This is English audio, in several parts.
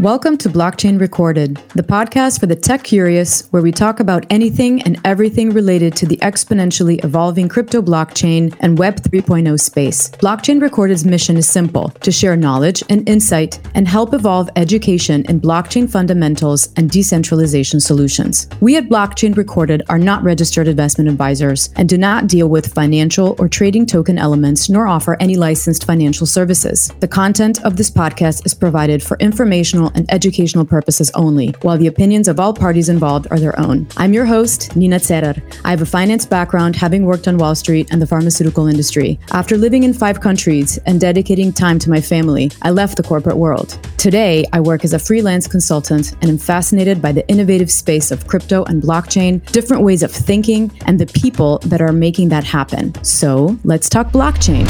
Welcome to Blockchain Recorded, the podcast for the tech curious, where we talk about anything and everything related to the exponentially evolving crypto blockchain and Web 3.0 space. Blockchain Recorded's mission is simple to share knowledge and insight and help evolve education in blockchain fundamentals and decentralization solutions. We at Blockchain Recorded are not registered investment advisors and do not deal with financial or trading token elements nor offer any licensed financial services. The content of this podcast is provided for informational and educational purposes only, while the opinions of all parties involved are their own. I'm your host, Nina Tserer. I have a finance background, having worked on Wall Street and the pharmaceutical industry. After living in five countries and dedicating time to my family, I left the corporate world. Today, I work as a freelance consultant and am fascinated by the innovative space of crypto and blockchain, different ways of thinking, and the people that are making that happen. So let's talk blockchain.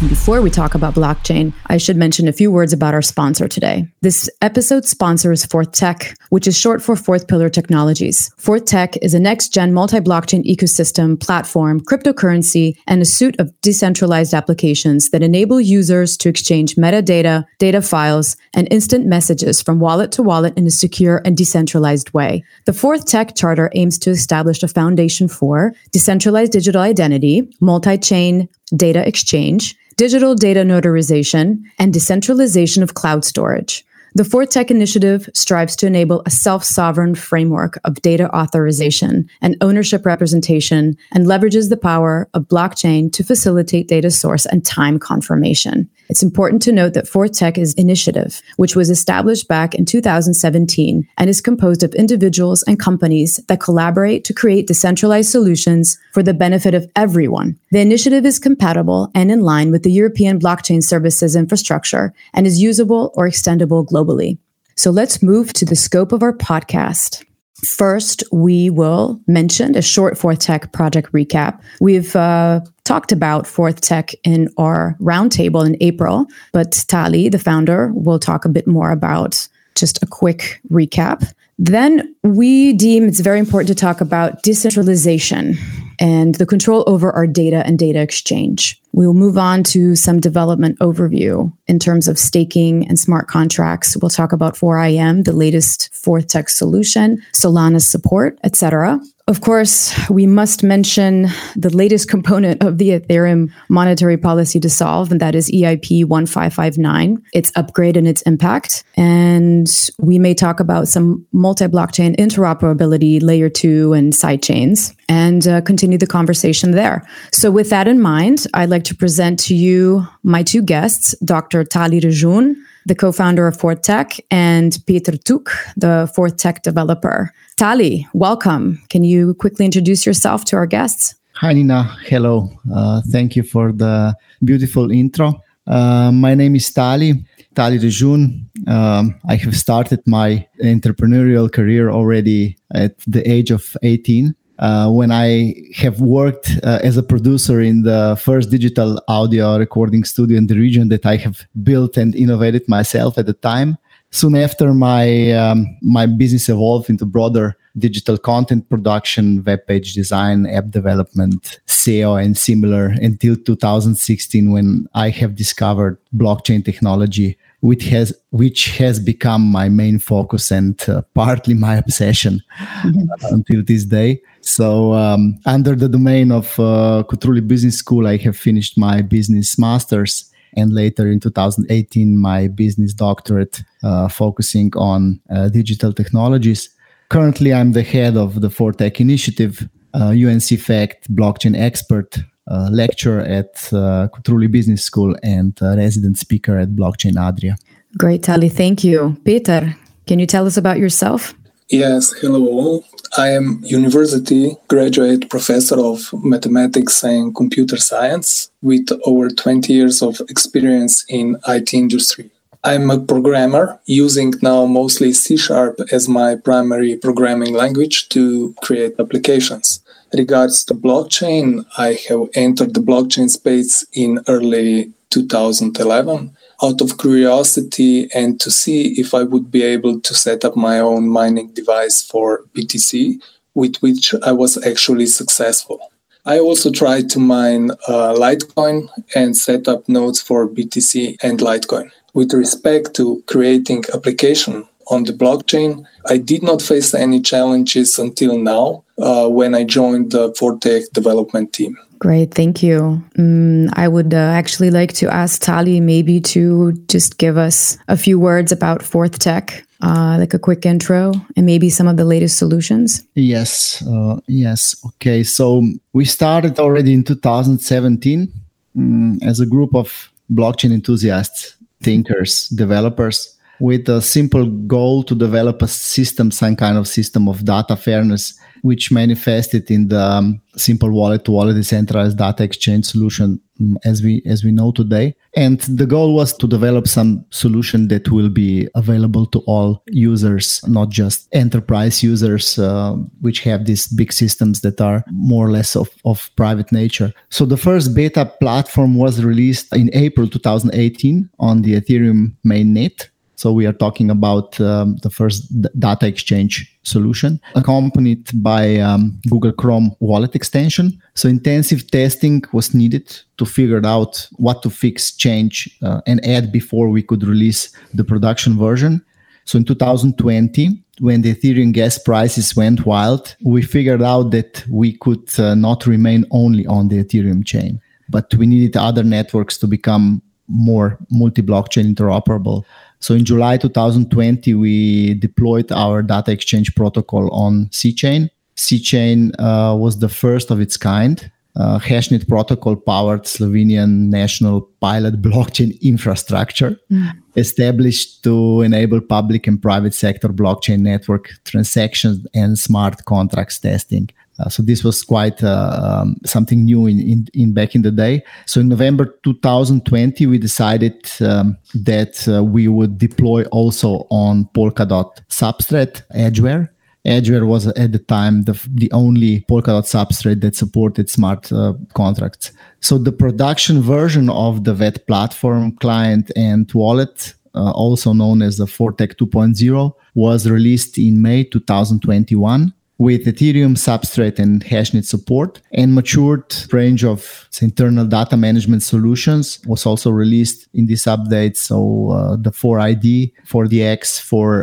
Before we talk about blockchain, I should mention a few words about our sponsor today. This episode's sponsor is Fourth Tech, which is short for Fourth Pillar Technologies. Fourth Tech is a next gen multi blockchain ecosystem, platform, cryptocurrency, and a suite of decentralized applications that enable users to exchange metadata, data files, and instant messages from wallet to wallet in a secure and decentralized way. The Fourth Tech Charter aims to establish a foundation for decentralized digital identity, multi chain data exchange, digital data notarization, and decentralization of cloud storage. The Fourth Tech Initiative strives to enable a self sovereign framework of data authorization and ownership representation and leverages the power of blockchain to facilitate data source and time confirmation. It's important to note that Fourth Tech is initiative, which was established back in 2017 and is composed of individuals and companies that collaborate to create decentralized solutions for the benefit of everyone. The initiative is compatible and in line with the European blockchain services infrastructure and is usable or extendable globally. So let's move to the scope of our podcast. First, we will mention a short Fourth Tech project recap. We've uh, talked about Fourth Tech in our roundtable in April, but Tali, the founder, will talk a bit more about just a quick recap. Then we deem it's very important to talk about decentralization and the control over our data and data exchange. We will move on to some development overview in terms of staking and smart contracts. We'll talk about 4IM, the latest Fourth Tech solution, Solana support, etc. Of course, we must mention the latest component of the Ethereum monetary policy to solve, and that is EIP 1559, its upgrade and its impact. And we may talk about some multi blockchain interoperability, layer two, and sidechains, and uh, continue the conversation there. So, with that in mind, I'd like to present to you my two guests, Dr. Tali Režun, the co founder of Fourth Tech, and Peter Tuk, the Fourth Tech developer. Tali, welcome. Can you quickly introduce yourself to our guests? Hi, Nina. Hello. Uh, thank you for the beautiful intro. Uh, my name is Tali, Tali Režun. Um, I have started my entrepreneurial career already at the age of 18. Uh, when I have worked uh, as a producer in the first digital audio recording studio in the region that I have built and innovated myself at the time soon after my um, my business evolved into broader digital content production web page design app development seo and similar until 2016 when i have discovered blockchain technology which has which has become my main focus and uh, partly my obsession mm-hmm. until this day so um, under the domain of uh, Business School, I have finished my business masters and later in 2018 my business doctorate uh, focusing on uh, digital technologies. Currently i'm the head of the Fourth Tech initiative uh, UN/CEFACT blockchain expert uh, lecturer at uh, business school and resident speaker at blockchain adria. Great tali. Thank you. Peter can you tell us about yourself Yes, hello all. I am university graduate professor of mathematics and computer science with over 20 years of experience in IT industry. I'm a programmer using now mostly C Sharp as my primary programming language to create applications. Regards to blockchain, I have entered the blockchain space in early 2011 out of curiosity and to see if I would be able to set up my own mining device for BTC, with which I was actually successful. I also tried to mine uh, Litecoin and set up nodes for BTC and Litecoin. with respect to creating application on the blockchain, I did not face any challenges until now uh, when I joined the Fortech development team. Great, thank you. Mm, I would uh, actually like to ask Tali maybe to just give us a few words about Fourth Tech, uh, like a quick intro, and maybe some of the latest solutions. Yes, uh, yes. Okay, so we started already in 2017 um, as a group of blockchain enthusiasts, thinkers, developers with a simple goal to develop a system, some kind of system of data fairness which manifested in the um, simple wallet to wallet decentralized data exchange solution um, as we as we know today. And the goal was to develop some solution that will be available to all users not just enterprise users uh, which have these big systems that are more or less of, of private nature. So the first beta platform was released in april 2018 on the ethereum mainnet so we are talking about um, the first data exchange solution, accompanied by um, Google Chrome wallet extension. So intensive testing was needed to figure out what to fix, change, uh, and add before we could release the production version. So in 2020, when the Ethereum gas prices went wild, we figured out that we could uh, not remain only on the Ethereum chain, but we needed other networks to become more multi-blockchain interoperable. So in July 2020, we deployed our data exchange protocol on SI-Chain. SI-Chain uh, was the first of its kind. Uh, Hashnet protocol powered Slovenian national pilot blockchain infrastructure mm. established to enable public and private sector blockchain network transactions and smart contracts testing. Uh, so this was quite uh, um, something new in, in, in, back in the day. So in November 2020, we decided um, that uh, we would deploy also on Polkadot substrate Edgeware. Edgeware was at the time the, the only Polkadot substrate that supported smart uh, contracts. So the production version of the VET platform, client, and wallet, uh, also known as the Fortech 2.0, was released in May 2021 with Ethereum substrate and hashnet support and matured range of internal data management solutions was also released in this update. So uh, the 4ID, 4DX,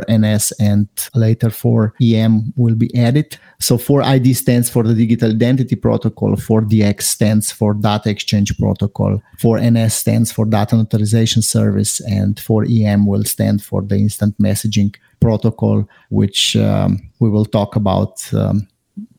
4NS, and later 4IM will be added. So 4ID stands for the digital identity protocol, 4DX stands for data exchange protocol, 4NS stands for data notarization service, and 4IM will stand for the instant messaging protocol, which um, we will talk about. Um,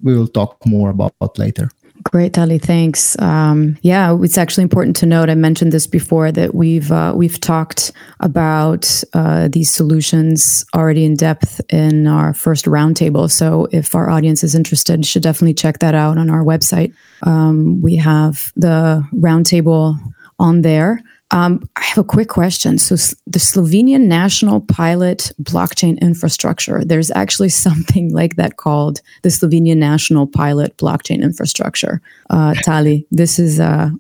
we will talk more about later. Great, Tali. Thanks. Um, yeah, it's actually important to note. I mentioned this before that we've uh, we've talked about uh, these solutions already in depth in our first roundtable. So, if our audience is interested, should definitely check that out on our website. Um, we have the roundtable on there. Um, I have a quick question. So, the Slovenian National Pilot Blockchain Infrastructure, there's actually something like that called the Slovenian National Pilot Blockchain Infrastructure. Uh, Tali, this is, uh,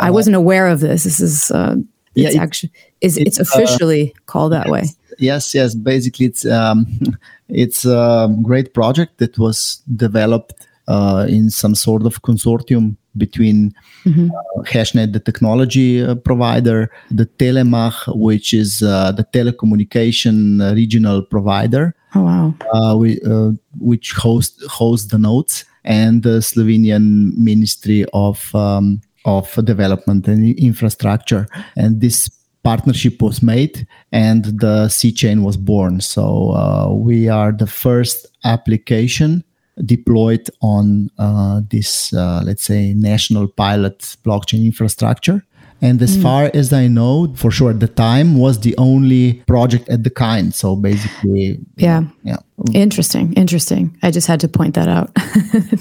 I wasn't aware of this. This is, uh, it's yeah, it, actually, is, it's, it's uh, officially called that way. Yes, yes. Basically, it's, um, it's a great project that was developed uh, in some sort of consortium between mm-hmm. uh, Hashnet, the technology uh, provider, the Telemach, which is uh, the telecommunication regional provider. Oh wow! Uh, we, uh, which host hosts the nodes, and the Slovenian Ministry of um, of Development and Infrastructure, and this partnership was made and the SI chain was born. So uh, we are the first application deployed on uh, this, uh, let's say, national pilot blockchain infrastructure. And as mm. far as I know, for sure, at the time was the only project at the kind. So basically, yeah, yeah, interesting, interesting. I just had to point that out.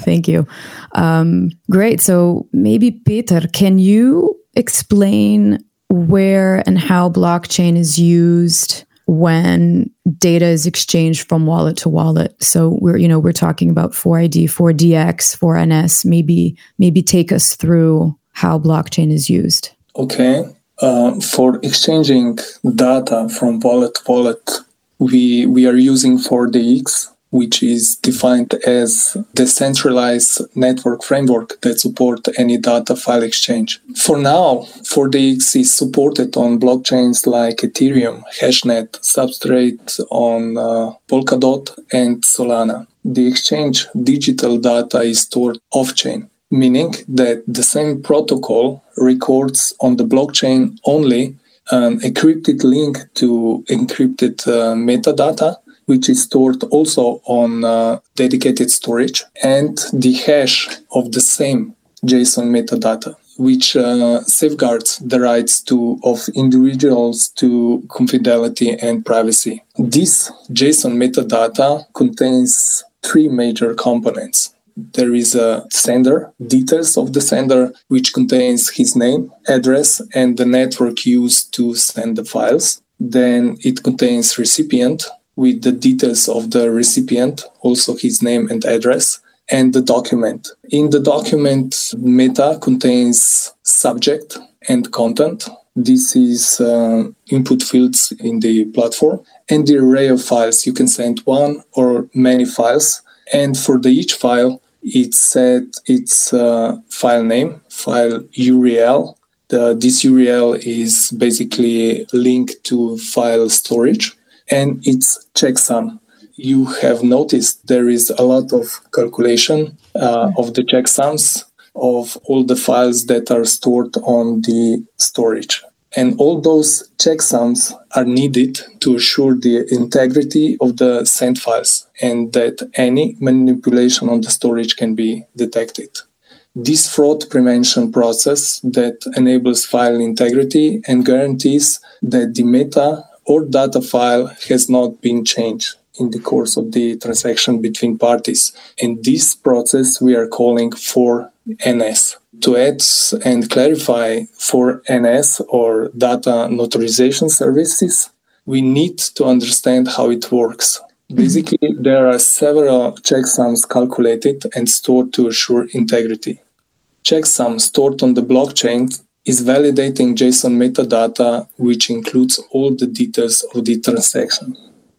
Thank you. Um, great. So maybe Peter, can you explain where and how blockchain is used when data is exchanged from wallet to wallet. So we're you know we're talking about 4ID, 4DX, 4NS. Maybe maybe take us through how blockchain is used. Okay, uh, for exchanging data from wallet to wallet, we we are using 4DX. Which is defined as decentralized network framework that support any data file exchange. For now, 4DX is supported on blockchains like Ethereum, Hashnet, Substrate on uh, Polkadot, and Solana. The exchange digital data is stored off-chain, meaning that the same protocol records on the blockchain only an encrypted link to encrypted uh, metadata which is stored also on uh, dedicated storage, and the hash of the same JSON metadata, which uh, safeguards the rights to of individuals to confidentiality and privacy. This JSON metadata contains three major components. There is a sender, details of the sender, which contains his name, address, and the network used to send the files. Then it contains recipient, with the details of the recipient, also his name and address, and the document. In the document, meta contains subject and content. This is uh, input fields in the platform and the array of files. You can send one or many files. And for the each file, it set its uh, file name, file URL. The, this URL is basically linked to file storage and its checksum. You have noticed there is a lot of calculation uh, of the checksums of all the files that are stored on the storage. And all those checksums are needed to assure the integrity of the sent files and that any manipulation on the storage can be detected. This fraud prevention process that enables file integrity and guarantees that the meta or data file has not been changed in the course of the transaction between parties. And this process we are calling for NS. To add and clarify 4NS or data notarization services, we need to understand how it works. Mm-hmm. Basically, there are several checksums calculated and stored to assure integrity. Checksum stored on the blockchain is validating JSON metadata, which includes all the details of the transaction.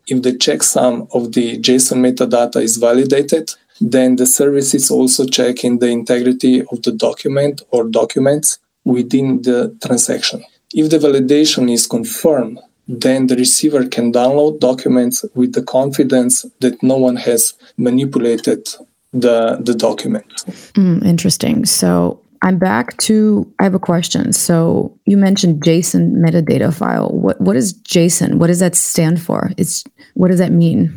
If the checksum of the JSON metadata is validated, then the service is also checking the integrity of the document or documents within the transaction. If the validation is confirmed, then the receiver can download documents with the confidence that no one has manipulated the, the document. Mm, interesting. So I'm back to I have a question. So you mentioned JSON metadata file. What what is JSON? What does that stand for? It's what does that mean?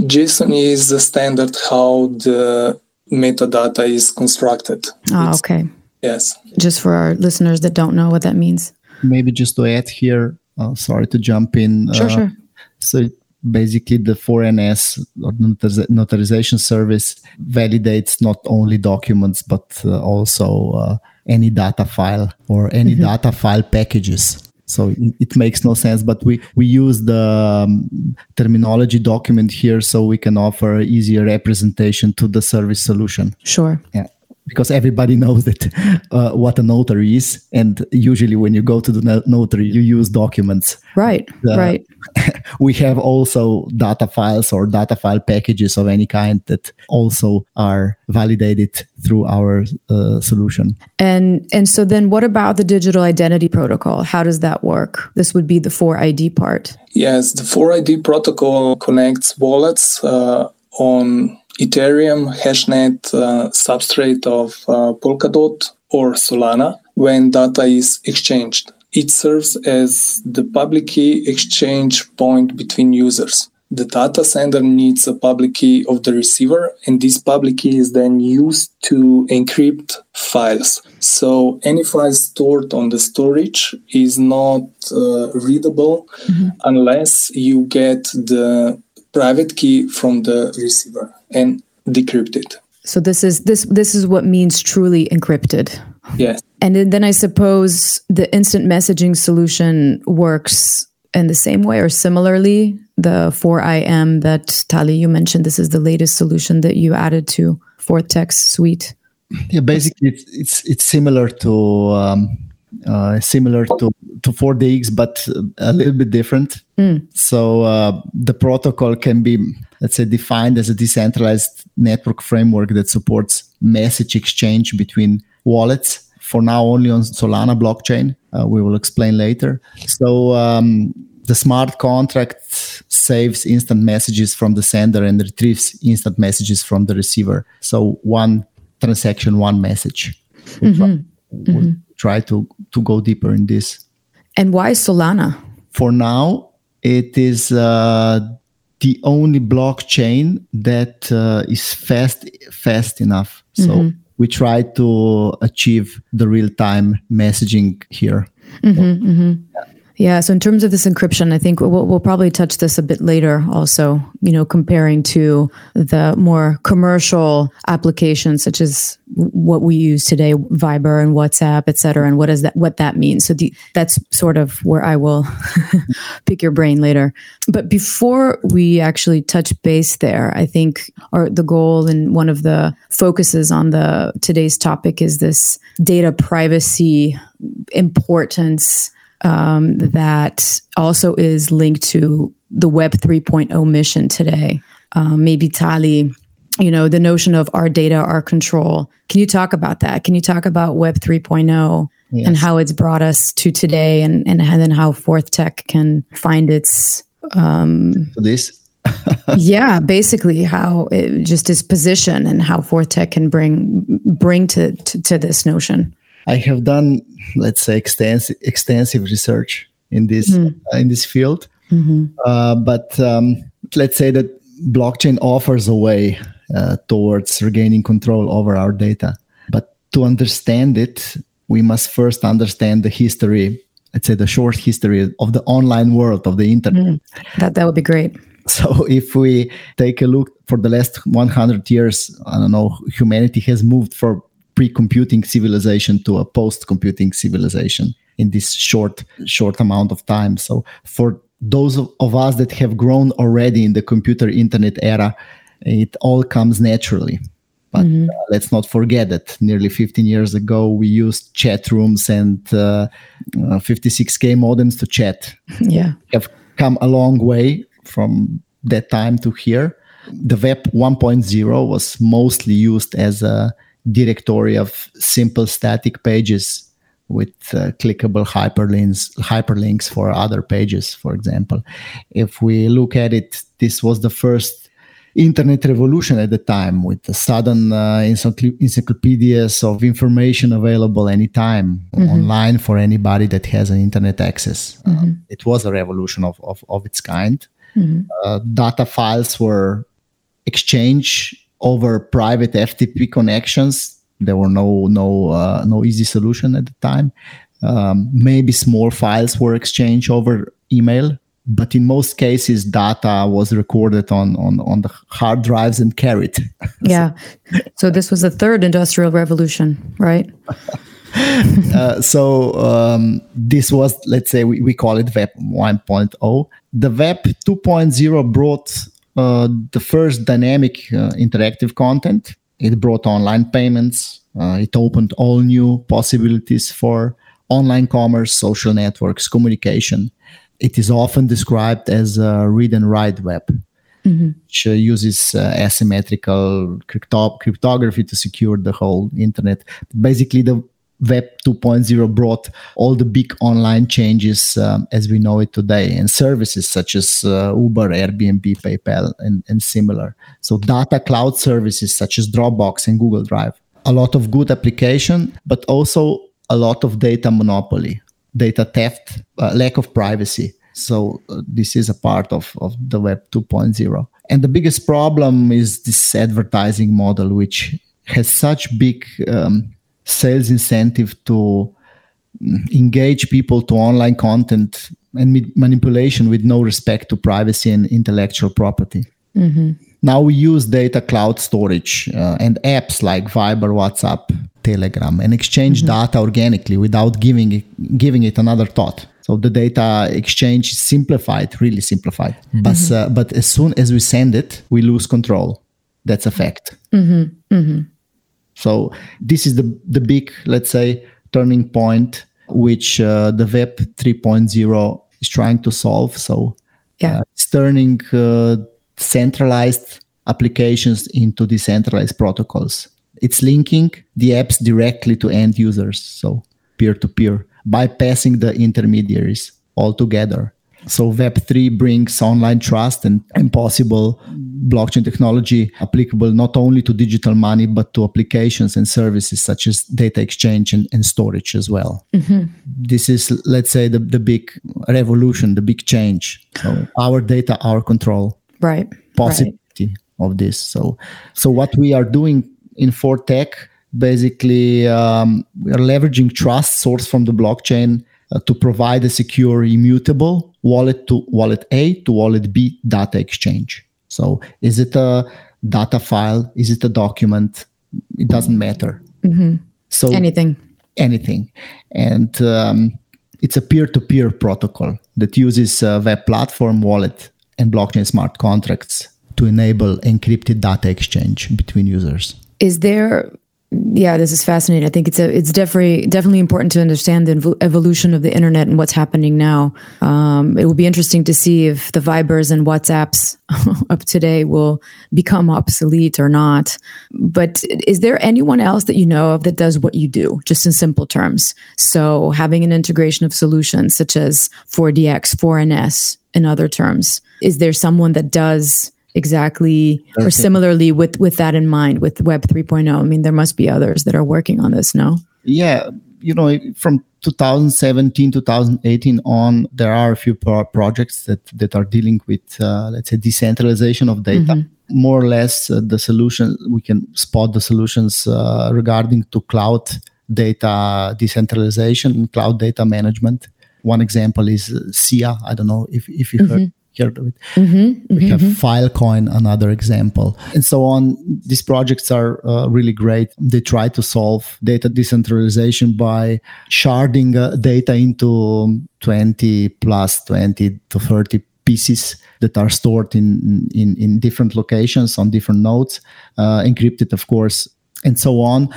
JSON is the standard how the metadata is constructed. Ah, okay. Yes. Just for our listeners that don't know what that means. Maybe just to add here, uh, sorry to jump in. Sure, uh, sure. So basically the 4NS or notarization service validates not only documents but uh, also uh, any data file or any mm-hmm. data file packages. So it makes no sense but we we use the um, terminology document here so we can offer easier representation to the service solution. Sure. Yeah because everybody knows that uh, what a notary is. And usually when you go to the notary you use documents. Right uh, right. we have also data files or data file packages of any kind that also are validated through our uh, solution. And and so then what about the digital identity protocol? How does that work? This would be the 4id part. Yes the 4id protocol connects wallets uh, on Ethereum, Hashnet, uh, substrate of uh, Polkadot or Solana when data is exchanged. It serves as the public key exchange point between users. The data sender needs a public key of the receiver, and this public key is then used to encrypt files. So any file stored on the storage is not uh, readable mm-hmm. unless you get the private key from the receiver and decrypt it. So this is this this is what means truly encrypted. Yes. And then I suppose the instant messaging solution works in the same way or similarly. The 4IM that Tali you mentioned, this is the latest solution that you added to Fourth Tech's Suite. Yeah, basically it's it's, it's similar to um, uh, similar to to 4DX, but a little bit different. So uh, the protocol can be, let's say, defined as a decentralized network framework that supports message exchange between wallets. For now, only on Solana blockchain. Uh, we will explain later. So um, the smart contract saves instant messages from the sender and retrieves instant messages from the receiver. So one transaction, one message. We'll, try, we'll try to to go deeper in this. And why Solana? For now, it is uh, the only blockchain that uh, is fast fast enough. So we try to achieve the real time messaging here. Yeah. So in terms of this encryption, I think we'll, we'll probably touch this a bit later. Also, you know, comparing to the more commercial applications such as what we use today, Viber and WhatsApp, et cetera, and what does that what that means. So the, that's sort of where I will pick your brain later. But before we actually touch base there, I think our, the goal and one of the focuses on the today's topic is this data privacy importance um, that also is linked to the Web 3.0 mission today. Um, maybe Tali, you know, the notion of our data, our control. Can you talk about that? Can you talk about Web 3.0 and how it's brought us to today and, and, and then how Fourth Tech can find its, So this yeah, basically how it, just its position and how Fourth Tech can bring bring to, to, to this notion. I have done, let's say, extensive extensive research in this uh, in this field. Uh, but um, let's say that blockchain offers a way uh, towards regaining control over our data. But to understand it, we must first understand the history. Let's say the short history of the online world of the internet. That that would be great. So if we take a look for the last 100 years, I don't know, humanity has moved from pre-computing civilization to a post-computing civilization in this short short amount of time. So for those of, us that have grown already in the computer internet era, it all comes naturally. But uh, let's not forget that nearly 15 years ago, we used chat rooms and uh, uh, 56k modems to chat Yeah. have come a long way from that time to here. The Web 1.0 was mostly used as a directory of simple static pages with uh, clickable hyperlinks hyperlinks for other pages for example. If we look at it this was the first internet revolution at the time with the sudden uh, encycl- encyclopedias of information available anytime online for anybody that has an internet access. Uh, it was a revolution of, of, of its kind. Uh, data files were exchanged over private ftp connections there were no no uh, no easy solution at the time um, maybe small files were exchanged over email but in most cases data was recorded on on, on the hard drives and carried Yeah. So this was the third industrial revolution, right? uh, so um, this was let's say we, we call it web 1.0 the web 2.0 brought uh, the first dynamic uh, interactive content it brought online payments uh, it opened all new possibilities for online commerce social networks communication it is often described as a read and write web which uh, uses uh, asymmetrical crypto- cryptography to secure the whole internet. Basically, the Web 2.0 brought all the big online changes um, as we know it today, and services such as uh, Uber, Airbnb, PayPal, and, and similar. So, data cloud services such as Dropbox and Google Drive. A lot of good application, but also a lot of data monopoly, data theft, uh, lack of privacy. So uh, this is a part of, of the Web 2.0. And the biggest problem is this advertising model, which has such big um, sales incentive to mm, engage people to online content and manipulation with no respect to privacy and intellectual property. Now we use data cloud storage uh, and apps like Viber, WhatsApp, Telegram, and exchange data organically without giving it, giving it another thought. So the data exchange is simplified, really simplified. But uh, but as soon as we send it, we lose control. That's a fact. So this is the the big, let's say, turning point which uh, the Web 3.0 is trying to solve. So Yeah. uh, it's turning uh, centralized applications into decentralized protocols. It's linking the apps directly to end users, so peer to peer, bypassing the intermediaries altogether. So Web3 brings online trust and, and possible blockchain technology applicable not only to digital money, but to applications and services such as data exchange and, and storage as well. This is, let's say, the, the big revolution, the big change. So our data, our control Right. Right. possibility of this. So, so what we are doing in Fortech, basically, um, we are leveraging trust sourced from the blockchain uh, to provide a secure, immutable wallet to wallet A to wallet B data exchange. So, is it a data file? Is it a document? It doesn't matter. So Anything. anything. And um, it's a peer to peer protocol that uses a web platform, wallet, and blockchain smart contracts to enable encrypted data exchange between users. Is there? Yeah, this is fascinating. I think it's a it's definitely definitely important to understand the evo- evolution of the internet and what's happening now. Um, it will be interesting to see if the Vibers and WhatsApps of today will become obsolete or not. But is there anyone else that you know of that does what you do, just in simple terms? So having an integration of solutions such as 4DX, 4NS, in other terms, is there someone that does exactly or similarly with with that in mind with web 3.0 i mean there must be others that are working on this no Yeah, you know, from 2017, 2018 on, there are a few pro- projects that, that are dealing with, uh, let's say, decentralization of data. More or less, uh, the solution we can spot the solutions uh, regarding to cloud data decentralization cloud data management. One example is uh, SIA. I don't know if, if you heard, heard of it. We have Filecoin, another example, and so on. These projects are uh, really great. They try to solve data decentralization by sharding uh, data into 20 plus 20 to 30 pieces that are stored in, in, in different locations on different nodes, uh, encrypted, of course, and so on.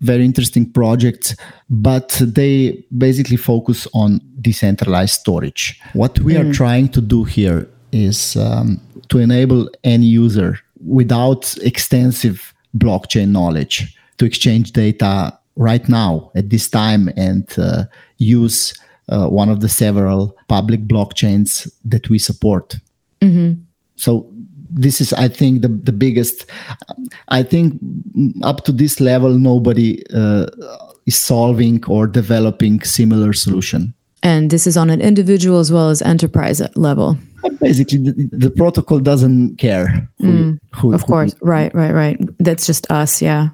Very interesting projects, but they basically focus on decentralized storage. What we are trying to do here is um, to enable any user without extensive blockchain knowledge to exchange data right now at this time and uh, use uh, one of the several public blockchains that we support. So this is, I think, the the biggest. I think mm, up to this level, nobody uh, is solving or developing similar solution. and this is on an individual as well as enterprise level basically, the, the protocol doesn't care. Who, who, of who- course right right right that's just us yeah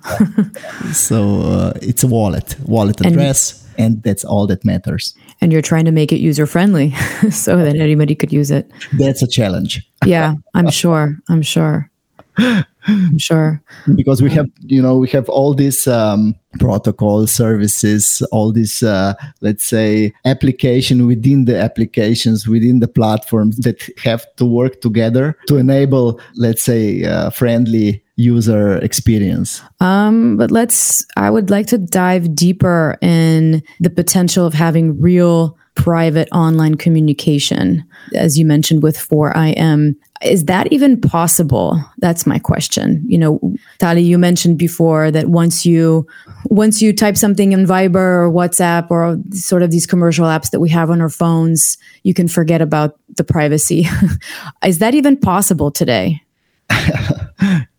So uh, it's a wallet, wallet address, and that's all that matters. and you're trying to make it user friendly so that anybody could use it. That's a challenge. Yeah i'm sure i'm sure i'm sure because we have, you know, we have all these um, protocol services, all these, uh, let's say, application within the applications, within the platforms that have to work together to enable, let's say, uh, friendly user experience. Um, but let's, I would like to dive deeper in the potential of having real private online communication, as you mentioned with 4IM. Is that even possible? That's my question. You know, Tali, you mentioned before that once you once you type something in Viber or WhatsApp or sort of these commercial apps that we have on our phones, you can forget about the privacy. Is that even possible today?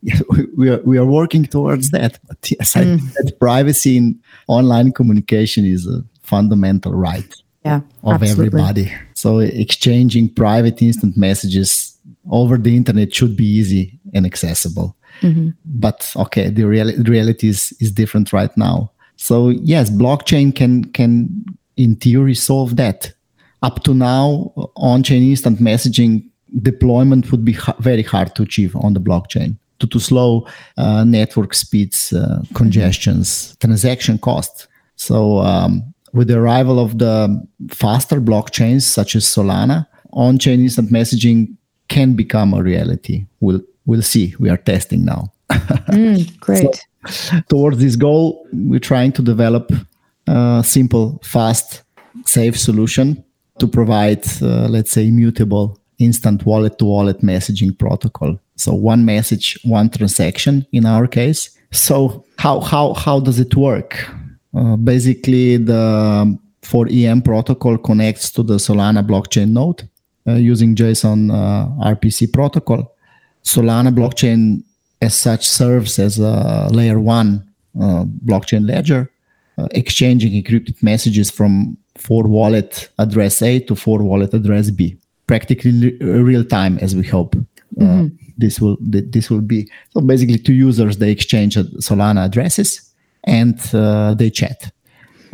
we- we are, we are working towards that. But yes, I think mm. that privacy in online communication is a fundamental right. Yeah, of absolutely. everybody. So exchanging private instant messages over the internet should be easy and accessible. But okay, the, real, the reality is, is different right now. So yes, blockchain can can in theory solve that. Up to now, on-chain instant messaging deployment would be ha- very hard to achieve on the blockchain due to slow uh, network speeds, uh, congestions, transaction costs. So um, with the arrival of the faster blockchains such as Solana, on-chain instant messaging can become a reality. We'll we'll see. We are testing now. Great. Towards this goal, we're trying to develop a simple, fast safe solution to provide, uh, let's say, immutable instant wallet to wallet messaging protocol. So one message, one transaction in our case. So how how how does it work? Uh, basically, the 4IM protocol connects to the Solana blockchain node using JSON uh, RPC protocol. Solana blockchain, as such, serves as a layer one uh, blockchain ledger, uh, exchanging encrypted messages from for wallet address A to for wallet address B, practically real time, as we hope. Uh, mm-hmm. this will this will be so basically two users they exchange Solana addresses and uh, they chat.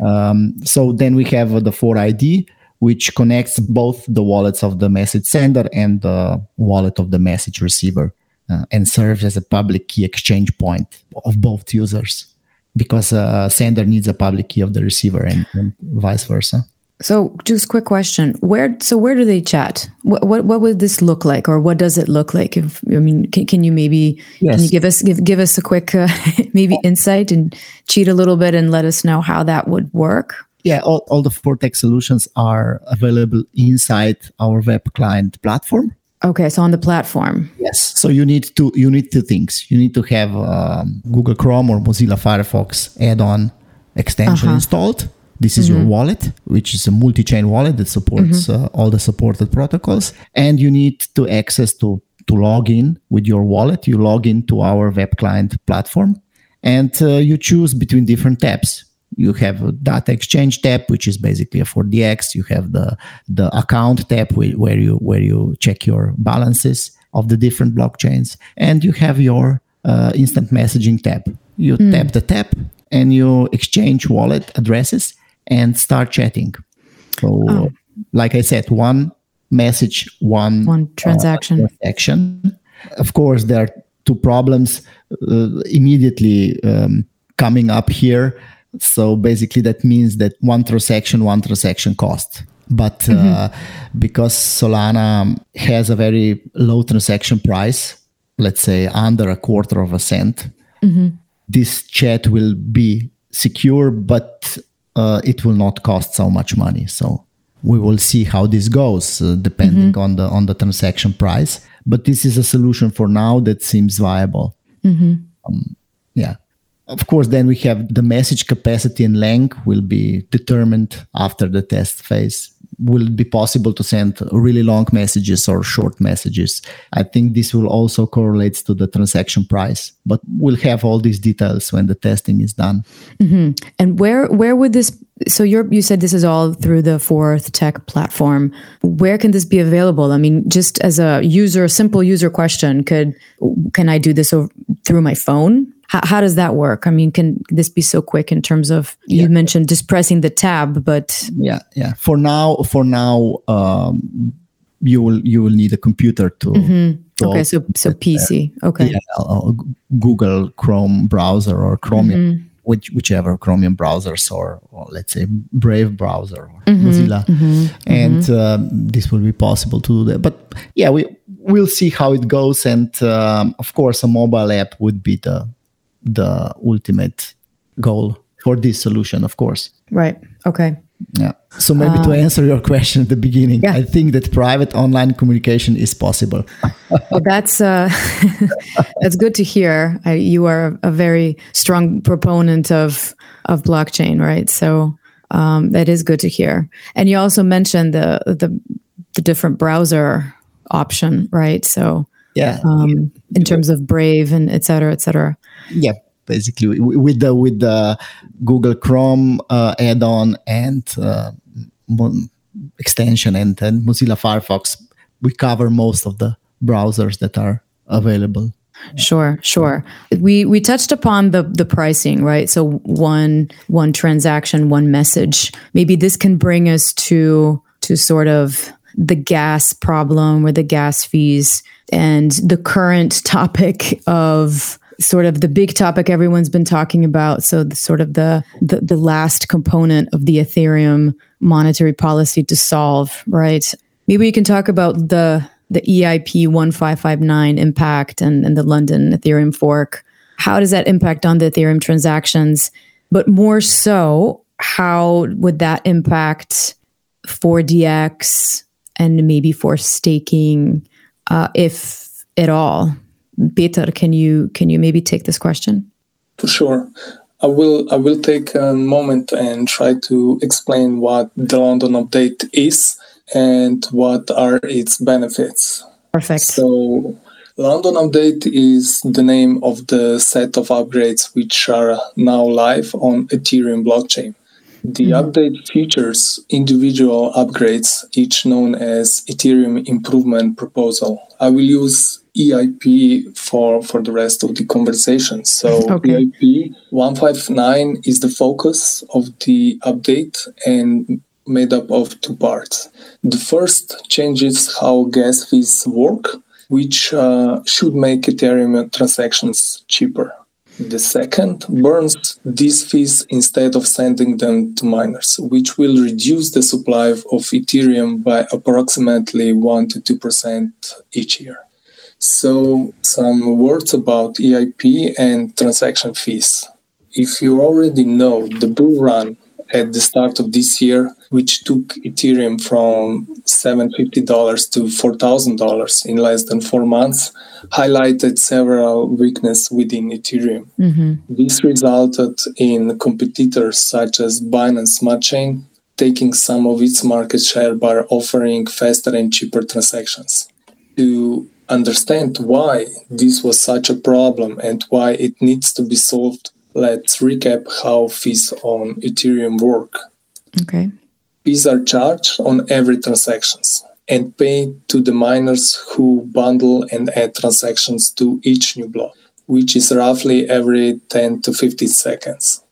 Um, so then we have the 4ID, which connects both the wallets of the message sender and the wallet of the message receiver uh, and serves as a public key exchange point of both users because a sender needs a public key of the receiver and, and vice versa. So, just quick question: Where so where do they chat? What what, what would this look like, or what does it look like? If I mean, can, can you maybe yes. can you give us give give us a quick uh, maybe insight and cheat a little bit and let us know how that would work? Yeah, all, all the ForTech solutions are available inside our web client platform. Okay, so on the platform. Yes. So you need to you need two things. You need to have um, Google Chrome or Mozilla Firefox add-on extension uh-huh. installed. This is mm-hmm. your wallet, which is a multi-chain wallet that supports mm-hmm. uh, all the supported protocols, and you need to access to to log in with your wallet. You log in to our web client platform, and uh, you choose between different tabs you have a data exchange tab which is basically a 4dx you have the the account tab where you where you check your balances of the different blockchains. And you have your uh, instant messaging tab. You mm. tap the tab and you exchange wallet addresses and start chatting. So oh. like i said one message one one transaction. uh, transaction. Of course there are two problems uh, immediately um, coming up here so basically, that means that one transaction, one transaction cost. But mm-hmm. uh, because Solana has a very low transaction price, let's say under a quarter of a cent, mm-hmm. this chat will be secure, but uh, it will not cost so much money. So we will see how this goes, uh, depending mm-hmm. on the on the transaction price. But this is a solution for now that seems viable. Mm-hmm. Um. Of course, then we have the message capacity and length will be determined after the test phase. Will it be possible to send really long messages or short messages? I think this will also correlate to the transaction price, but we'll have all these details when the testing is done. Mm-hmm. And where where would this? So you you said this is all through the Fourth Tech platform. Where can this be available? I mean, just as a user, simple user question, could can I do this over, through my phone? How, how does that work? I mean, can this be so quick in terms of you yeah. mentioned just pressing the tab, but yeah, yeah. For now, for now, um, you will you will need a computer to. Mm-hmm. to okay, so so PC. Uh, okay. Yeah, Google Chrome browser or Chromium. Mm-hmm. Which, whichever Chromium browsers or, or, let's say Brave browser or mm-hmm, Mozilla, mm-hmm, and mm-hmm. um, this will be possible to do that. But yeah, we we'll see how it goes, and um, of course, a mobile app would be the the ultimate goal for this solution, of course. Right. Okay. Yeah. So maybe to uh, answer your question at the beginning, yeah. I think that private online communication is possible. well, that's uh, that's good to hear. I, you are a very strong proponent of of blockchain, right? So um, that is good to hear. And you also mentioned the the, the different browser option, right? So yeah, um, in terms of Brave and et cetera, et cetera yeah basically with the with the google chrome uh, add-on and uh, extension and, and mozilla firefox we cover most of the browsers that are available Sure, sure. We we touched upon the the pricing, right? So one one transaction, one message. Maybe this can bring us to to sort of the gas problem or the gas fees and the current topic of sort of the big topic everyone's been talking about. So the, sort of the, the the last component of the Ethereum monetary policy to solve, right? Maybe you can talk about the the EIP 1559 impact and, and the London Ethereum fork. How does that impact on the Ethereum transactions? But more so, how would that impact 4DX and maybe for staking, uh, if at all? Peter, can you can you maybe take this question? For sure. I will I will take a moment and try to explain what the London update is and what are its benefits. Perfect. So London Update is the name of the set of upgrades which are now live on Ethereum blockchain. The mm-hmm. update features individual upgrades, each known as Ethereum Improvement Proposal. I will use EIP for, for the rest of the conversation. So okay. EIP 1559 is the focus of the update and made up of two parts. The first changes how gas fees work which uh, should make Ethereum transactions cheaper. The second burns these fees instead of sending them to miners, which will reduce the supply of Ethereum by approximately 1 to 2% each year. So, some words about EIP and transaction fees. If you already know the bull run at the start of this year, which took Ethereum from $750 to $4,000 in less than four months, highlighted several weaknesses within Ethereum. Mm-hmm. This resulted in competitors such as Binance Smart Chain taking some of its market share by offering faster and cheaper transactions. To understand why this was such a problem and why it needs to be solved, let's recap how fees on Ethereum work. Okay. Fees are charged on every transactions and paid to the miners who bundle and add transactions to each new block, which is roughly every 10 to 15 seconds.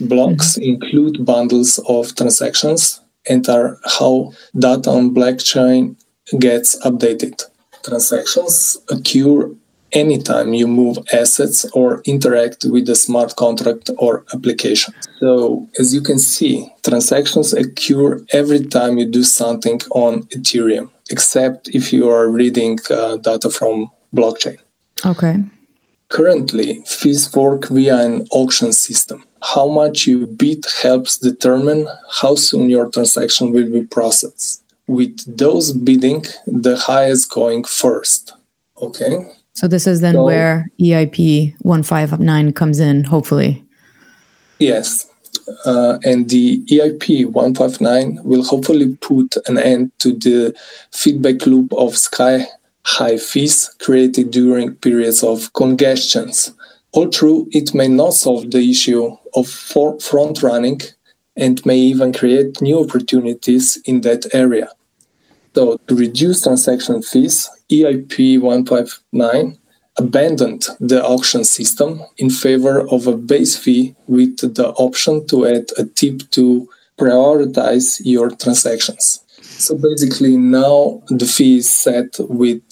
Blocks mm-hmm. include bundles of transactions and are how data on blockchain gets updated. Transactions occur anytime you move assets or interact with a smart contract or application. So, as you can see, transactions occur every time you do something on Ethereum, except if you are reading uh, data from blockchain. Okay. Currently, fees work via an auction system. How much you bid helps determine how soon your transaction will be processed. With those bidding, the highest going first. Okay. So this is then so, where EIP 1559 comes in, hopefully. Yes. Uh, and the EIP 1559 will hopefully put an end to the feedback loop of sky high fees created during periods of congestions. Although it may not solve the issue of front running and may even create new opportunities in that area. So, to reduce transaction fees, EIP 1559 abandoned the auction system in favor of a base fee with the option to add a tip to prioritize your transactions. So basically, now the fee is set with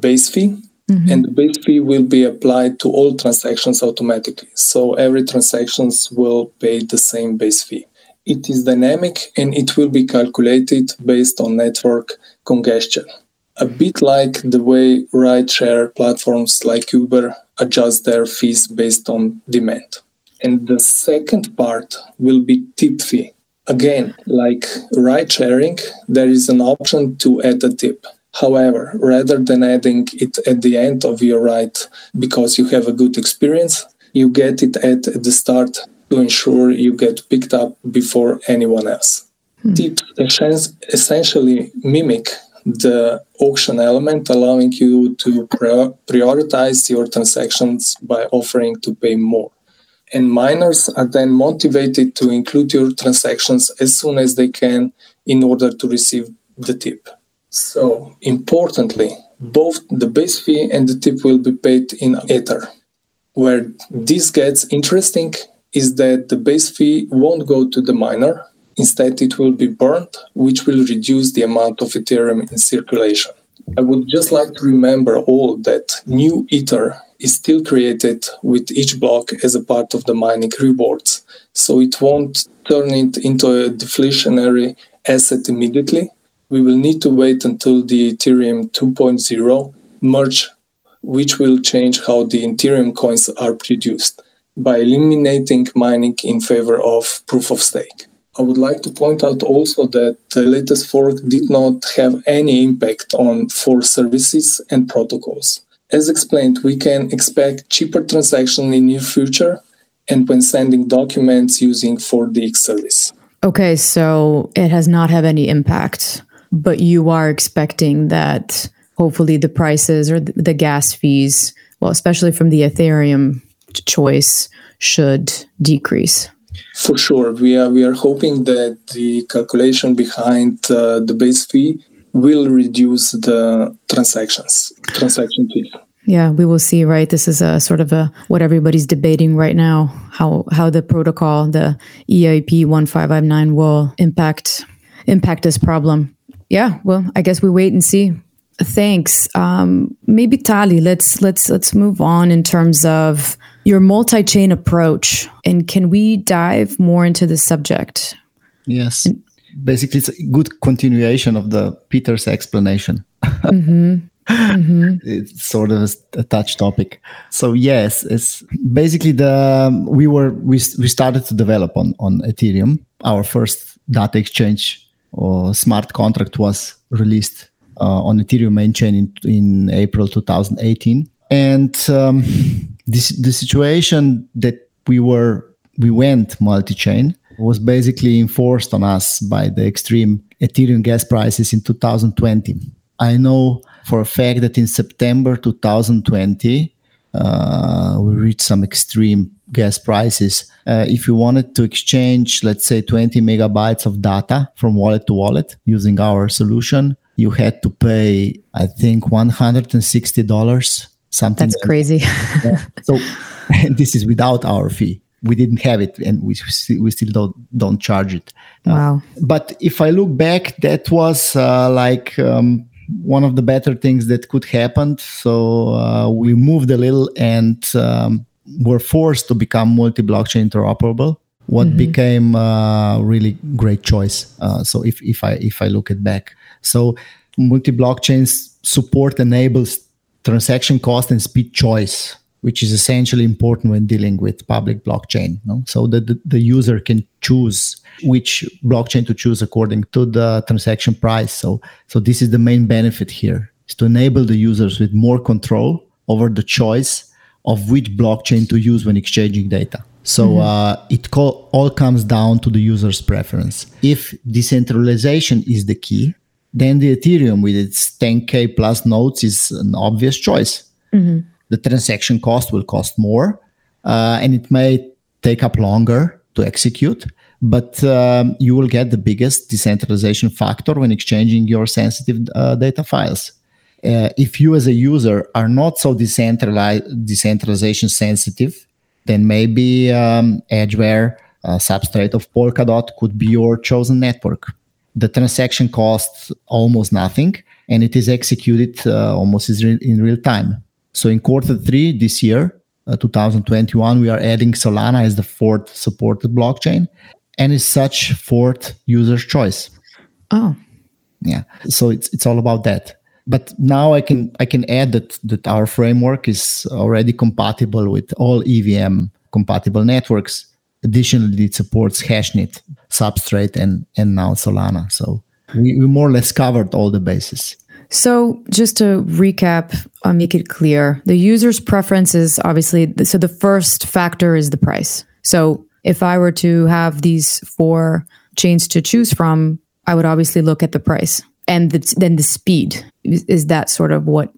base fee, mm-hmm. and the base fee will be applied to all transactions automatically. So every transactions will pay the same base fee. It is dynamic and it will be calculated based on network congestion a bit like the way rideshare platforms like Uber adjust their fees based on demand. And the second part will be tip fee. Again, like ride sharing, there is an option to add a tip. However, rather than adding it at the end of your ride because you have a good experience, you get it at the start to ensure you get picked up before anyone else. Hmm. Tips essentially mimic the auction element, allowing you to prioritize your transactions by offering to pay more. And miners are then motivated to include your transactions as soon as they can in order to receive the tip. So, importantly, both the base fee and the tip will be paid in Ether. Where this gets interesting is that the base fee won't go to the miner, Instead, it will be burned, which will reduce the amount of Ethereum in circulation. I would just like to remember all that new Ether is still created with each block as a part of the mining rewards. So it won't turn it into a deflationary asset immediately. We will need to wait until the Ethereum 2.0 merge, which will change how the Ethereum coins are produced. by eliminating mining in favor of proof of stake. I would like to point out also that the latest fork did not have any impact on for services and protocols. As explained, we can expect cheaper transaction in the near future and when sending documents using 4DX service. Okay, so it has not had any impact, but you are expecting that hopefully the prices or the gas fees, well, especially from the Ethereum choice, should decrease. For sure, we are we are hoping that the calculation behind uh, the base fee will reduce the transactions transaction fee. Yeah, we will see, right? This is a sort of a what everybody's debating right now, how how the protocol, the EIP 1559 will impact impact this problem. Yeah, well, I guess we wait and see. Thanks. Um, maybe Tali, let's let's let's move on in terms of your multi-chain approach, and can we dive more into the subject? Yes. And, Basically, it's a good continuation of the Peter's explanation. Mm-hmm. Mm-hmm. it's sort of a, a, touch topic. So yes, it's basically the we were we we started to develop on on Ethereum. Our first data exchange or smart contract was released uh, on Ethereum main chain in, in April 2018. And um, the situation that we were we went multi-chain was basically enforced on us by the extreme Ethereum gas prices in 2020. I know for a fact that in September 2020 uh, we reached some extreme gas prices. Uh, if you wanted to exchange, let's say, 20 megabytes of data from wallet to wallet using our solution, you had to pay, I think, $160, something. That's crazy. That. So, this is without our fee. We didn't have it, and we we still don't don't charge it. Uh, wow! Uh, but if I look back, that was uh, like um, one of the better things that could happen. So uh, we moved a little and um, were forced to become multi-blockchain interoperable what mm-hmm. became a really great choice. Uh, so if, if I if I look it back, so multi blockchains support enables transaction cost and speed choice, which is essentially important when dealing with public blockchain. No? So that the, the user can choose which blockchain to choose according to the transaction price. So so this is the main benefit here is to enable the users with more control over the choice of which blockchain to use when exchanging data. So mm-hmm. uh, it co- all comes down to the user's preference. If decentralization is the key, then the Ethereum with its 10k plus nodes is an obvious choice. Mm-hmm. The transaction cost will cost more, uh, and it may take up longer to execute, but um, you will get the biggest decentralization factor when exchanging your sensitive uh, data files. Uh, if you as a user are not so decentralized, decentralization sensitive, then maybe um, Edgeware, a substrate of Polkadot, could be your chosen network. The transaction costs almost nothing, and it is executed uh, almost in real time. So in quarter three this year, uh, 2021, we are adding Solana as the fourth supported blockchain, and as such, fourth user's choice. Oh, yeah. So it's it's all about that but now I can I can add that that our framework is already compatible with all EVM compatible networks. Additionally, it supports Hashnet, Substrate, and and now Solana. So we, we more or less covered all the bases. So just to recap, I'll make it clear: the user's preference is obviously so the first factor is the price. So if I were to have these four chains to choose from, I would obviously look at the price and the, then the speed is, is that sort of what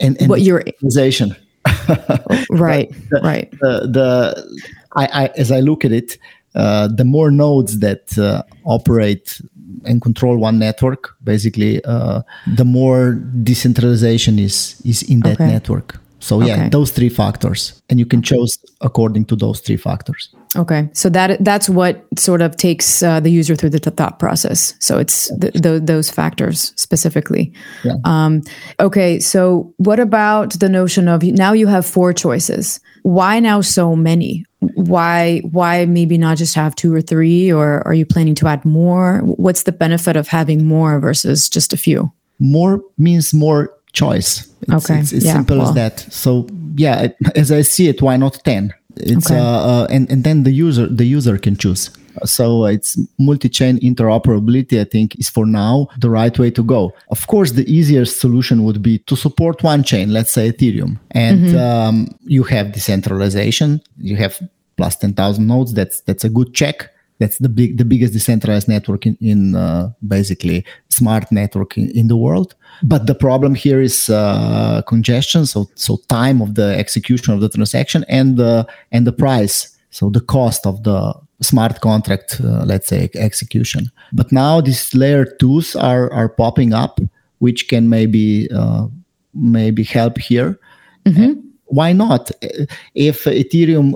and, and what your organization right the, right the, the I, I, as i look at it uh, the more nodes that uh, operate and control one network basically uh, the more decentralization is is in that okay. network so yeah, okay. those three factors, and you can choose according to those three factors. Okay, so that that's what sort of takes uh, the user through the thought process. So it's the, the, those factors specifically. Yeah. Um, okay, so what about the notion of now you have four choices? Why now so many? Why why maybe not just have two or three, or are you planning to add more? What's the benefit of having more versus just a few? More means more choice. It's, okay. It's as yeah, simple well. as that. So yeah, as I see it, why not 10? It's Okay. uh, uh, and and then the user the user can choose. So it's multi-chain interoperability. I think is for now the right way to go. Of course, the easiest solution would be to support one chain, let's say Ethereum, and um, you have decentralization. You have plus ten thousand nodes. That's that's a good check. That's the big the biggest decentralized network in, in uh, basically smart network in, in the world. But the problem here is uh, congestion, so so time of the execution of the transaction and the and the price, so the cost of the smart contract, uh, let's say execution. But now these layer twos are are popping up, which can maybe uh, maybe help here. Why not? If Ethereum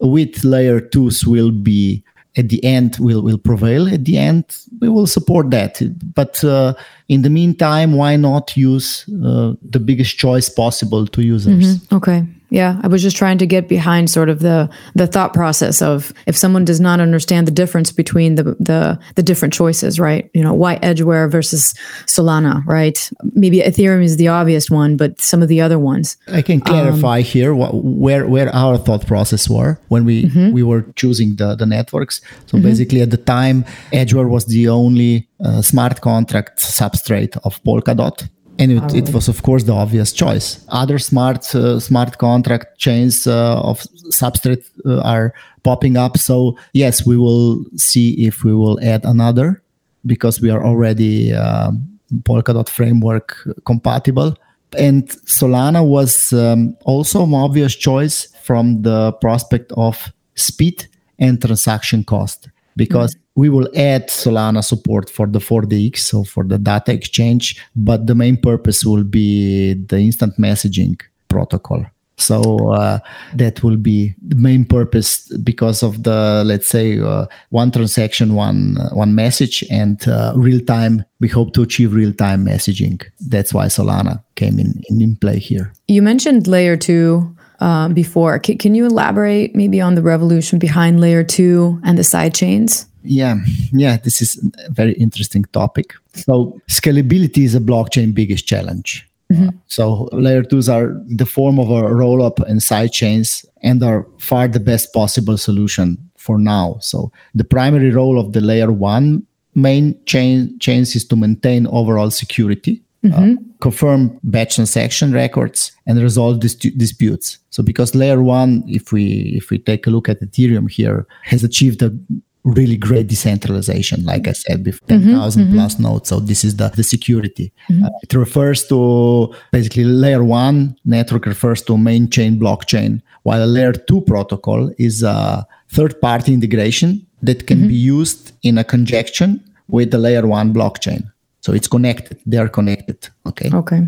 with layer twos will be at the end will will prevail. At the end we will support that. But uh, in the meantime why not use uh, the biggest choice possible to users? Okay. Yeah, I was just trying to get behind sort of the the thought process of if someone does not understand the difference between the the the different choices, right? You know, why Edgeware versus Solana, right? Maybe Ethereum is the obvious one, but some of the other ones. i can clarify um, here wh- where where our thought process were when we mm-hmm. we were choosing the the networks so mm-hmm. basically at the time edgeware was the only uh, smart contract substrate of polkadot and it, it was of course the obvious choice. Other smart uh, smart contract chains uh, of substrate uh, are popping up. So yes we will see if we will add another because we are already um, polkadot framework compatible. And solana was um, also an obvious choice from the prospect of speed and transaction cost because we will add Solana support for the 4DX, so for the data exchange, but the main purpose will be the instant messaging protocol. So uh, that will be the main purpose because of the let's say uh, one transaction, one uh, one message, and uh, real time. We hope to achieve real time messaging. That's why Solana came in in, in play here. You mentioned layer two um, before. Can, can you elaborate maybe on the revolution behind layer two and the side chains? Yeah, yeah, this is a very interesting topic. So, scalability is a blockchain biggest challenge. Uh, so, layer twos are the form of a roll up and side chains and are far the best possible solution for now. So, the primary role of the layer one main chain chains is to maintain overall security. Uh, mm-hmm. confirm batch transaction records and resolve dis- disputes. So because layer one if we if we take a look at ethereum here has achieved a really great decentralization like i said before mm-hmm. 10000 mm-hmm. plus nodes. So this is the, the security. Uh, it refers to basically layer one network refers to main chain blockchain while a layer two protocol is a third party integration that can be used in a conjunction with the layer one blockchain so it's connected they are connected okay Okay.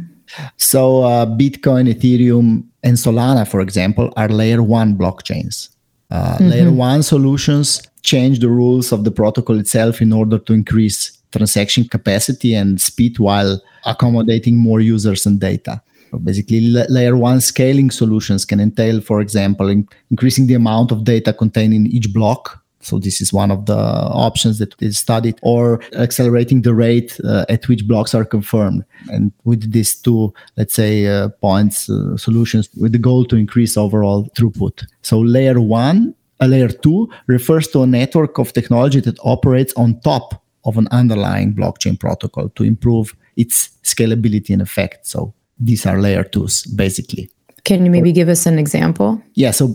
so uh, Bitcoin, Ethereum, and Solana, for example, are layer one blockchains. Uh, Layer one solutions change the rules of the protocol itself in order to increase transaction capacity and speed while accommodating more users and data. So basically, la- layer one scaling solutions can entail, for example, in- increasing the amount of data contained in each block. So this is one of the options that is studied, or accelerating the rate uh, at which blocks are confirmed. And with these two, let's say, uh, points uh, solutions, with the goal to increase overall throughput. So layer one, a layer two refers to a network of technology that operates on top of an underlying blockchain protocol to improve its scalability and effect. So these are layer twos, basically. Can you maybe give us an example? Yeah. So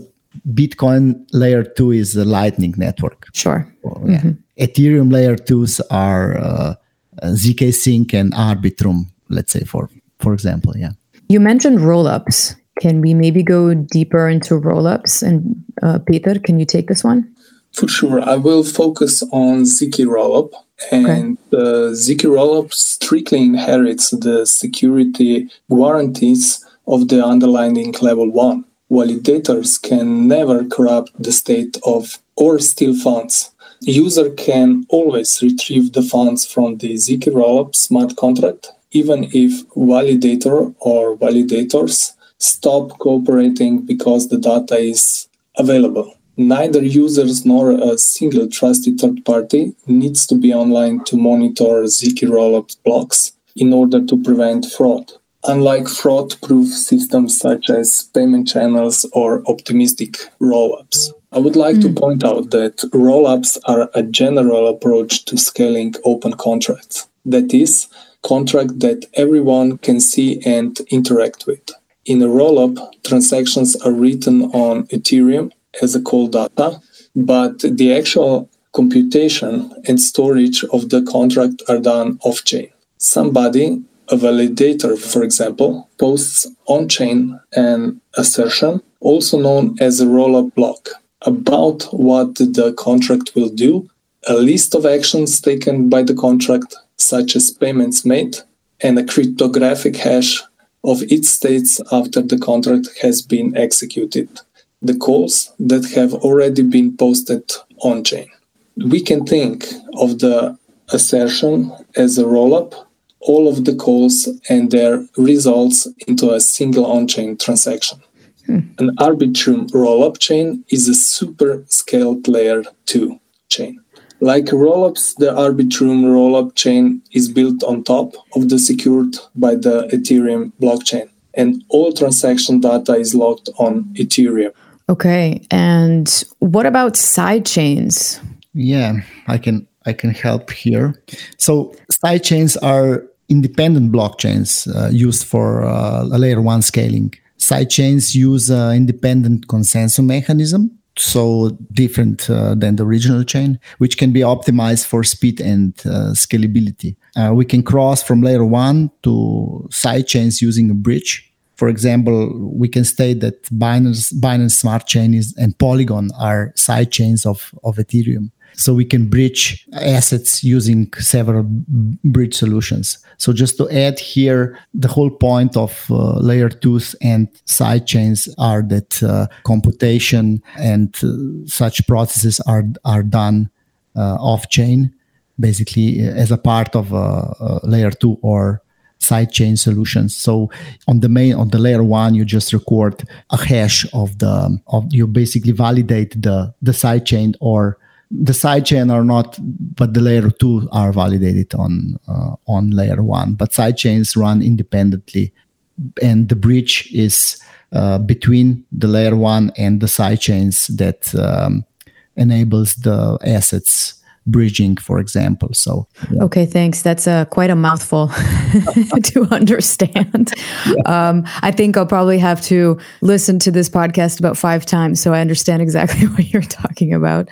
Bitcoin layer two is the Lightning network. Sure. Well, yeah. Ethereum layer twos are uh, uh, zkSync and Arbitrum. Let's say for for example, yeah. You mentioned rollups. Can we maybe go deeper into rollups? And uh, Peter, can you take this one? For sure, I will focus on ZK Rollup. And uh, ZK Rollup strictly inherits the security guarantees of the underlying level one. Validators can never corrupt the state of or steal funds. User can always retrieve the funds from the ZK Rollup smart contract, even if validator or validators stop cooperating because the data is available neither users nor a single trusted third party needs to be online to monitor ZK rollup blocks in order to prevent fraud. Unlike fraud proof systems such as payment channels or optimistic rollups. I would like mm. to point out that rollups are a general approach to scaling open contracts. That is, contract that everyone can see and interact with. In a rollup, transactions are written on Ethereum as a calldata, but the actual computation and storage of the contract are done off chain. Somebody a validator, for example, posts on chain an assertion, also known as a rollup block, about what the contract will do, a list of actions taken by the contract, such as payments made, and a cryptographic hash of its states after the contract has been executed, the calls that have already been posted on chain. We can think of the assertion as a rollup all of the calls and their results into a single on chain transaction. Hmm. An Arbitrum rollup chain is a super scaled layer 2 chain. Like rollups, the Arbitrum rollup chain is built on top of the secured by the Ethereum blockchain, and all transaction data is locked on Ethereum. Okay, and what about side chains? Yeah, I can I can help here. So side chains are independent blockchains uh, used for uh, layer one scaling. Sidechains use uh, independent consensus mechanism, so different uh, than the original chain, which can be optimized for speed and uh, scalability. Uh, we can cross from layer one to sidechains using a bridge. For example, we can state that Binance, Binance Smart Chain is, and Polygon are sidechains of, of Ethereum so we can bridge assets using several bridge solutions. So just to add here, the whole point of uh, layer twos and side chains are that uh, computation and uh, such processes are are done uh, off chain, basically uh, as a part of a layer two or side chain solutions. So on the main on the layer one, you just record a hash of the of you basically validate the the side chain or the sidechain are not, but the layer two are validated on uh, on layer one. But sidechains run independently, and the bridge is uh, between the layer one and the sidechains that um, enables the assets bridging, for example. So, yeah. okay, thanks. That's uh, quite a mouthful to understand. Yeah. Um, I think I'll probably have to listen to this podcast about five times so I understand exactly what you're talking about.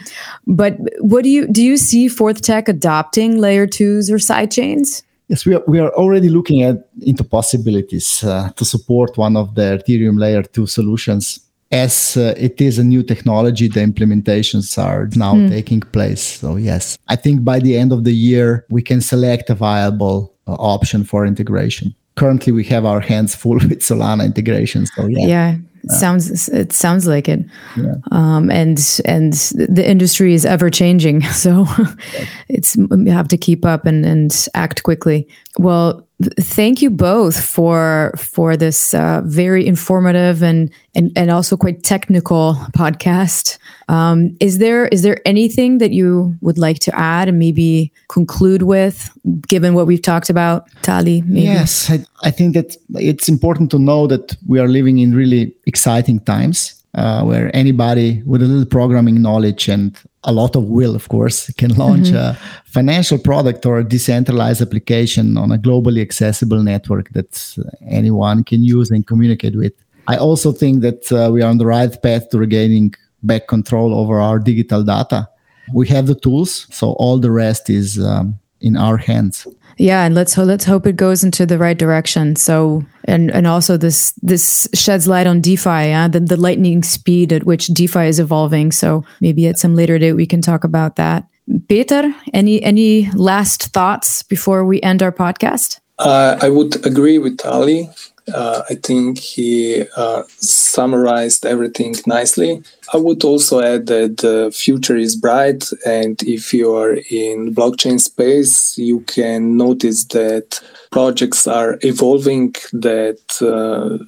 But what do you do? You see Fourth Tech adopting layer twos or side chains? Yes, we are, we are already looking at into possibilities uh, to support one of the Ethereum layer two solutions as uh, it is a new technology, the implementations are now mm. taking place. So, yes, I think by the end of the year, we can select a viable uh, option for integration. Currently, we have our hands full with Solana integration. So, yeah. Yeah. Sounds it sounds like it, yeah. um, and and the industry is ever changing, so it's you have to keep up and and act quickly. Well, thank you both for for this uh, very informative and, and and also quite technical podcast. Um, is there is there anything that you would like to add and maybe conclude with, given what we've talked about, Tali? Maybe? Yes, I, I think that it's important to know that we are living in really exciting times. Uh, where anybody with a little programming knowledge and a lot of will, of course, can launch mm-hmm. a financial product or a decentralized application on a globally accessible network that anyone can use and communicate with. I also think that uh, we are on the right path to regaining back control over our digital data. We have the tools, so all the rest is um, in our hands. Yeah and let's let's hope it goes into the right direction. So and and also this this sheds light on defi yeah the, the lightning speed at which defi is evolving. So maybe at some later date we can talk about that. Peter any any last thoughts before we end our podcast? Uh, i would agree with Tali uh, I think he uh, summarized everything nicely. I would also add that the future is bright, and if you are in blockchain space, you can notice that projects are evolving. That uh,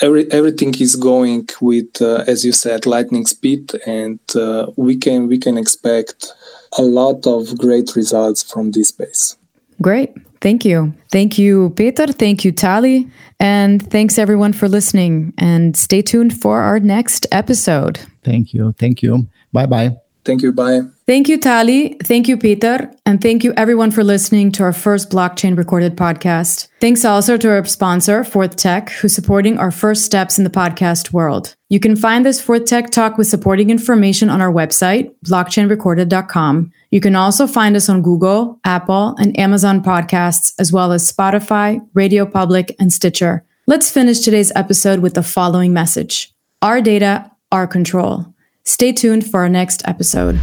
every everything is going with, uh, as you said, lightning speed, and uh, we can we can expect a lot of great results from this space. Great. Thank you. Thank you, Peter. Thank you, Tali. And thanks everyone for listening. And stay tuned for our next episode. Thank you. Thank you. Bye bye. Thank you. Bye. Thank you, Tali. Thank you, Peter. And thank you, everyone, for listening to our first blockchain recorded podcast. Thanks also to our sponsor, Fourth Tech, who's supporting our first steps in the podcast world. You can find this Fourth Tech talk with supporting information on our website, blockchainrecorded.com. You can also find us on Google, Apple, and Amazon podcasts, as well as Spotify, Radio Public, and Stitcher. Let's finish today's episode with the following message Our data, our control. Stay tuned for our next episode.